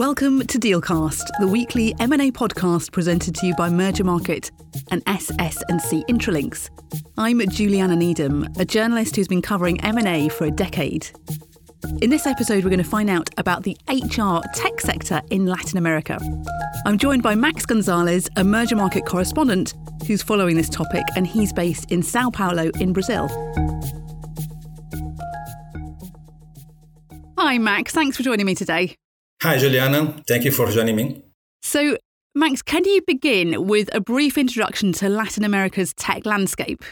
Welcome to Dealcast, the weekly M&A podcast presented to you by Merger Market and SS&C Intralinks. I'm Juliana Needham, a journalist who's been covering M&A for a decade. In this episode, we're going to find out about the HR tech sector in Latin America. I'm joined by Max Gonzalez, a Merger Market correspondent who's following this topic, and he's based in Sao Paulo in Brazil. Hi, Max. Thanks for joining me today. Hi, Juliana. Thank you for joining me. So, Max, can you begin with a brief introduction to Latin America's tech landscape?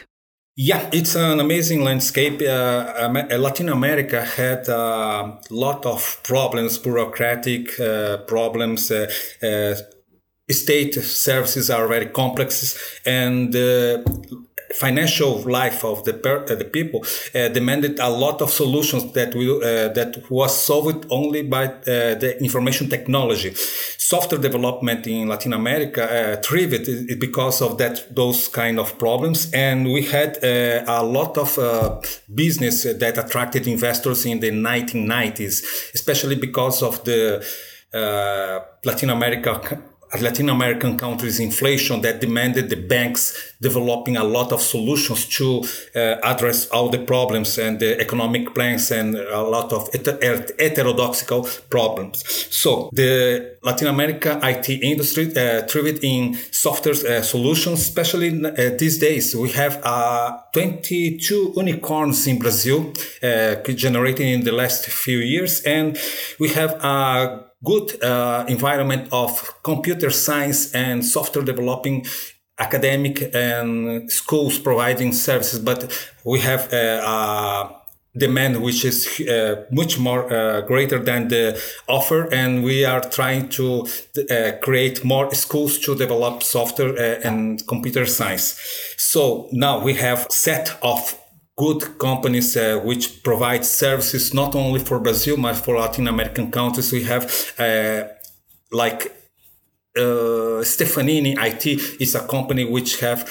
Yeah, it's an amazing landscape. Uh, Latin America had a lot of problems, bureaucratic uh, problems. Uh, uh state services are very complex, and uh, financial life of the per, uh, the people uh, demanded a lot of solutions that will uh, that was solved only by uh, the information technology. Software development in Latin America uh, thrived because of that those kind of problems, and we had uh, a lot of business that attracted investors in the 1990s, especially because of the Latin America Latin American countries inflation that demanded the banks developing a lot of solutions to uh, address all the problems and the economic plans and a lot of heterodoxical problems. So the Latin America IT industry uh, thrived in software uh, solutions, especially uh, these days. We have uh, 22 unicorns in Brazil uh, generated in the last few years, and we have a good uh, environment of computer science and software developing academic and schools providing services, but we have a, a demand which is uh, much more uh, greater than the offer. And we are trying to uh, create more schools to develop software uh, and computer science. So now we have set of good companies uh, which provide services not only for Brazil but for Latin American countries. We have uh, like uh, Stefanini IT is a company which have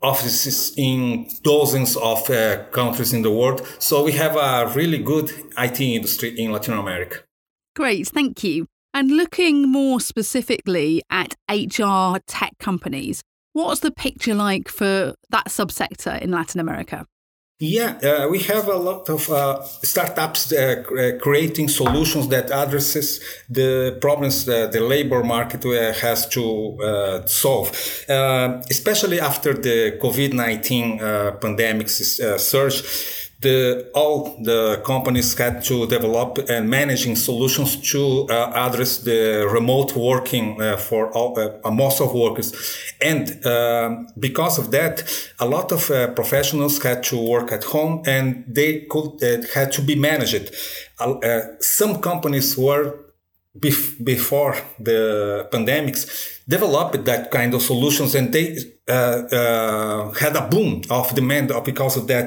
offices in dozens of uh, countries in the world. So we have a really good IT industry in Latin America. Great, thank you. And looking more specifically at HR tech companies, what's the picture like for that subsector in Latin America? Yeah, uh, we have a lot of uh, startups uh, creating solutions that addresses the problems the labor market uh, has to uh, solve, uh, especially after the COVID-19 pandemic surge the all the companies had to develop and managing solutions to uh, address the remote working uh, for all, uh, most of workers. And um, because of that a lot of uh, professionals had to work at home and they could uh, had to be managed. Uh, some companies were bef- before the pandemics developed that kind of solutions and they had a boom of demand because of that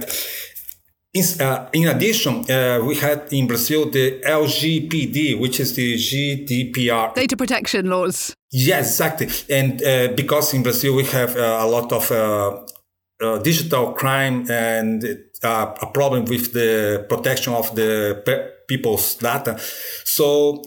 in, uh, in addition, uh, we had in Brazil the LGPD, which is the GDPR. Data protection laws. Yes, exactly. And uh, because in Brazil we have uh, a lot of uh, uh, digital crime and a problem with the protection of the pe- people's data. So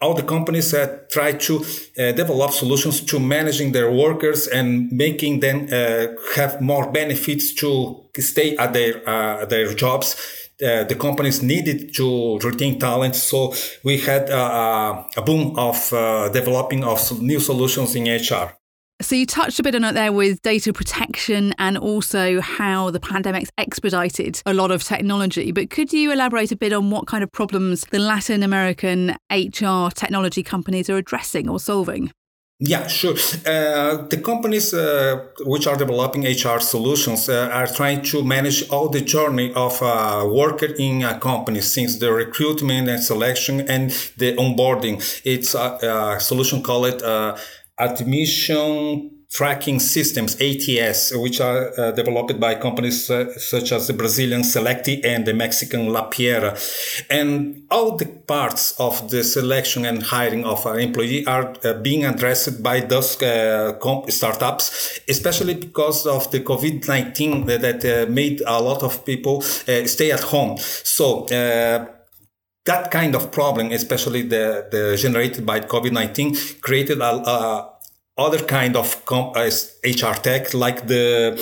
all the companies that try to uh, develop solutions to managing their workers and making them uh, have more benefits to stay at their uh, their jobs. Uh, the companies needed to retain talent, so we had uh, a boom of uh, developing of new solutions in HR. So you touched a bit on it there with data protection and also how the pandemic's expedited a lot of technology. But could you elaborate a bit on what kind of problems the Latin American HR technology companies are addressing or solving? Yeah, sure. Uh, the companies uh, which are developing HR solutions uh, are trying to manage all the journey of a worker in a company since the recruitment and selection and the onboarding. It's a, a solution called uh, admission tracking systems, ATS, which are uh, developed by companies uh, such as the Brazilian Selecty and the Mexican La Piera. And all the parts of the selection and hiring of an employee are uh, being addressed by those uh, startups, especially because of the COVID-19 that, that uh, made a lot of people uh, stay at home. So, that kind of problem, especially the, the generated by COVID-19, created a, a other kind of HR tech, like the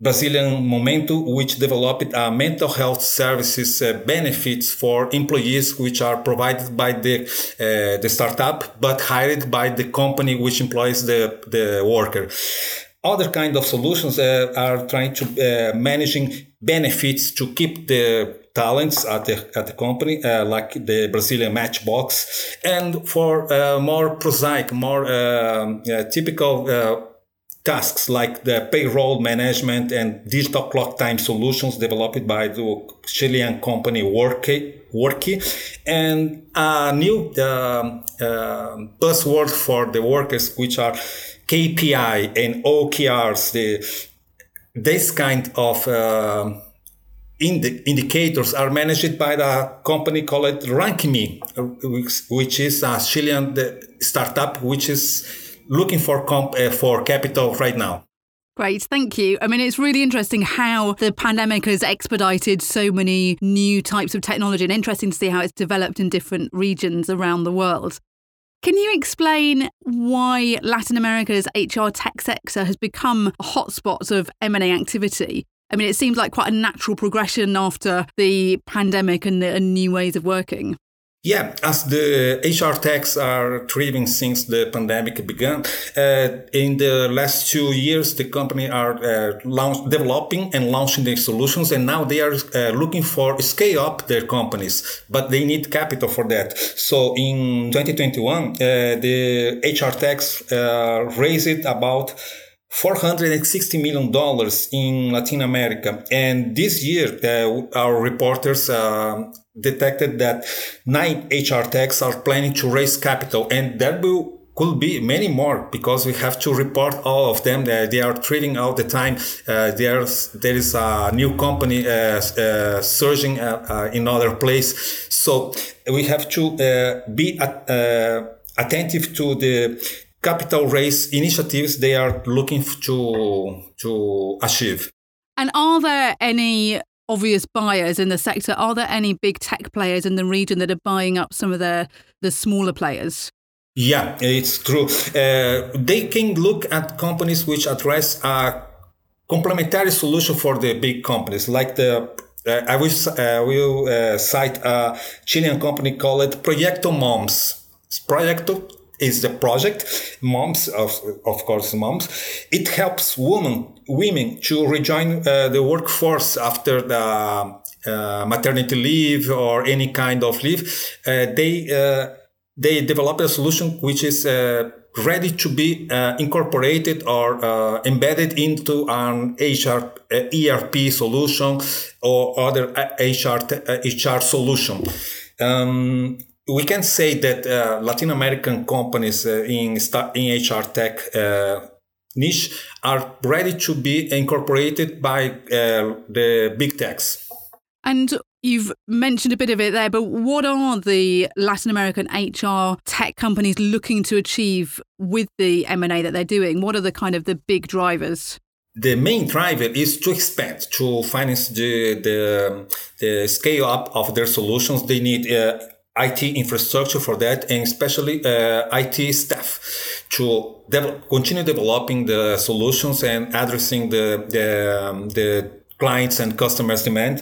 Brazilian Momento, which developed mental health services uh, benefits for employees, which are provided by the uh, the startup, but hired by the company which employs the the worker. Other kind of solutions uh, are trying to uh, managing benefits to keep the talents at the at the company, uh, like the Brazilian Matchbox, and for uh, more prosaic, more um, typical tasks like the payroll management and digital clock time solutions developed by the Chilean company Worky, Worky and a new uh, uh, buzzword for the workers, which are KPI and OKRs. The, this kind of uh, indi- indicators are managed by the company called Rankmi, which, which is a Chilean startup which is looking for comp uh, for capital right now. Great, thank you. I mean, it's really interesting how the pandemic has expedited so many new types of technology and interesting to see how it's developed in different regions around the world. Can you explain why Latin America's HR tech sector has become a hotspot of M&A activity? I mean, it seems like quite a natural progression after the pandemic and, the, and new ways of working. Yeah, as the HR techs are thriving since the pandemic began, uh, in the last two years, the company are uh, launch, developing and launching their solutions, and now they are uh, looking for scale up their companies, but they need capital for that. So in 2021, uh, the HR techs uh, raised about 460 million dollars in Latin America, and this year uh, our reporters detected that nine HR techs are planning to raise capital and there will could be many more because we have to report all of them. They, they are trading all the time. Uh, there's there is a new company uh, uh, surging uh, uh, in other place, so we have to uh, be at, attentive to the capital raise initiatives they are looking to to achieve. And are there any obvious buyers in the sector. Are there any big tech players in the region that are buying up some of the the smaller players? Yeah, it's true. Uh, they can look at companies which address a complementary solution for the big companies, like the uh, I will, uh, will uh, cite a Chilean company called Proyecto Moms. Proyecto is the project moms of, of course moms. It helps women women to rejoin uh, the workforce after the uh, maternity leave or any kind of leave. Uh, they uh, they develop a solution which is uh, ready to be uh, incorporated or embedded into an HR ERP solution or other HR HR solution. Um, we can say that uh, Latin American companies uh, in in HR tech uh, niche are ready to be incorporated by uh, the big techs. And you've mentioned a bit of it there, but what are the Latin American HR tech companies looking to achieve with the M&A that they're doing? What are the kind of the big drivers? the main driver is to expand to finance the the, the scale up of their solutions they need uh, IT infrastructure for that, and especially uh, IT staff to continue developing the solutions and addressing the the, um, the clients and customers demand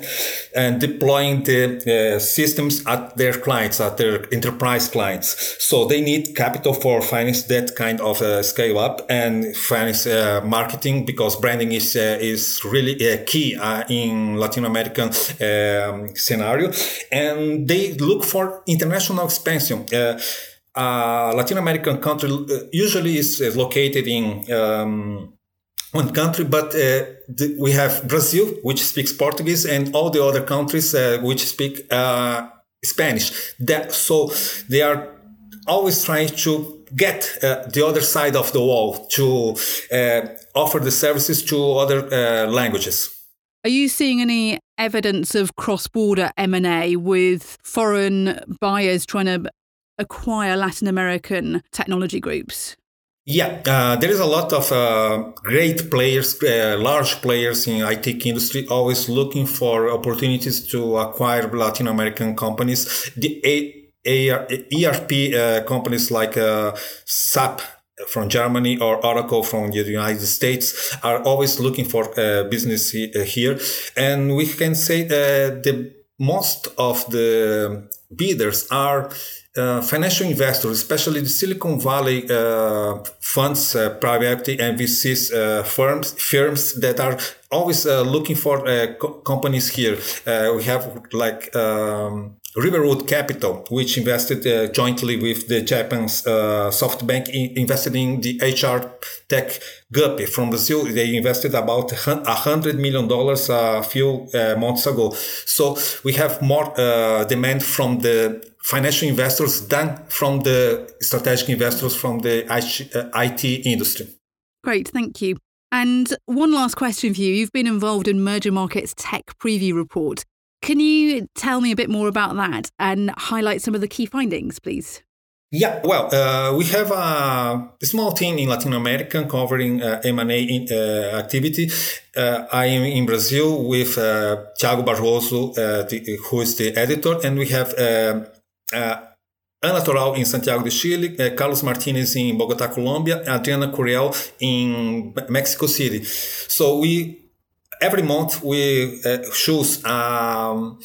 and deploying the uh, systems at their clients, at their enterprise clients. So they need capital for finance that kind of uh, scale up and finance uh, marketing because branding is uh, is really uh, key uh, in Latin American um, scenario. And they look for international expansion. Latin American country usually is located in um, one country, but uh, the, we have Brazil, which speaks Portuguese, and all the other countries uh, which speak uh, Spanish. That, so they are always trying to get uh, the other side of the wall to uh, offer the services to other uh, languages. Are you seeing any evidence of cross-border M&A with foreign buyers trying to acquire Latin American technology groups? Yeah, uh, there is a lot of uh, great players, uh, large players in IT industry, always looking for opportunities to acquire Latin American companies. The A- ERP uh, companies like uh, SAP from Germany or Oracle from the United States are always looking for uh, business here, and we can say the most of the bidders are uh, financial investors, especially the Silicon Valley uh, funds, uh, private equity and VCs uh, firms, firms that are always uh, looking for co- companies here. we have like um, Riverwood Capital, which invested jointly with the Japanese SoftBank, in- invested in the HR tech Gupy from Brazil. They invested about a hundred million dollars a few months ago. So we have more demand from the financial investors than from the strategic investors from the IT uh, industry. Great, thank you. And one last question for you. You've been involved in Merger Markets Tech Preview Report. Can you tell me a bit more about that and highlight some of the key findings, please? Yeah, well, uh, we have a small team in Latin America covering uh, M&A in, uh, activity. Uh, I am in Brazil with uh, Thiago Barroso, uh, the, who is the editor, and we have uh, Ana Toral em Santiago de Chile, uh, Carlos Martinez em Bogotá, Colômbia, Adriana Curiel in Mexico City. So we every month we uh, choose um,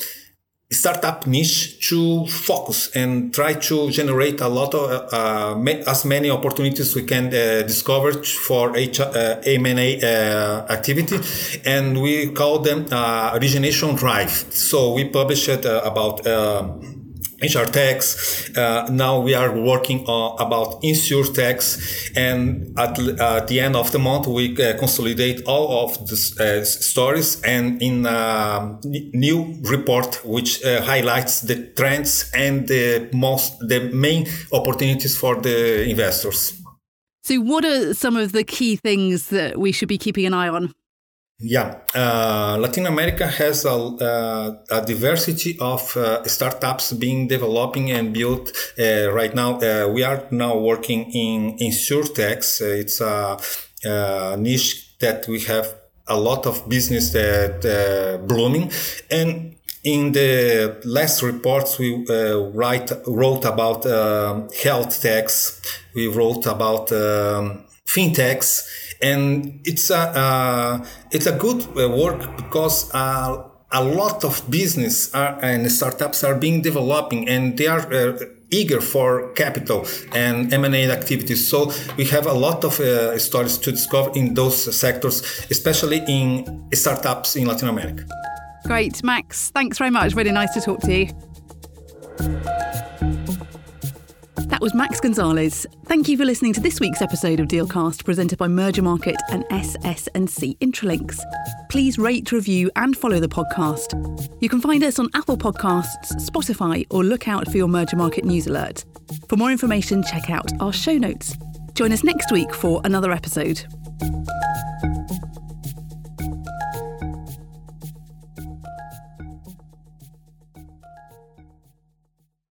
startup niche to focus and try to generate a lot of uh, as many opportunities we can uh, discover for H, uh, M&A uh, activity and we call them uh, origination drive so we published uh, about HR techs. Uh, now we are working on about insurtechs, and at, uh, the end of the month we uh, consolidate all of the uh, stories and in a um, new report which uh, highlights the trends and the most the main opportunities for the investors. So, what are some of the key things that we should be keeping an eye on? Yeah, uh, Latin America has a, uh, a diversity of uh, startups being developing and built uh, right now. Uh, we are now working in insurtechs. Uh, it's a, a, niche that we have a lot of business that blooming, and in the last reports we write wrote about um, health techs. We wrote about um, fintechs and it's a uh, it's a good uh, work because uh, a lot of business are, and startups are being developing and they are uh, eager for capital and M&A activities. So we have a lot of uh, stories to discover in those sectors, especially in startups in Latin America. Great, Max. Thanks very much. Really nice to talk to you. That was Max Gonzalez. Thank you for listening to this week's episode of Dealcast presented by Merger Market and SS&C Intralinks. Please rate, review and follow the podcast. You can find us on Apple Podcasts, Spotify or look out for your Merger Market news alert. For more information, check out our show notes. Join us next week for another episode.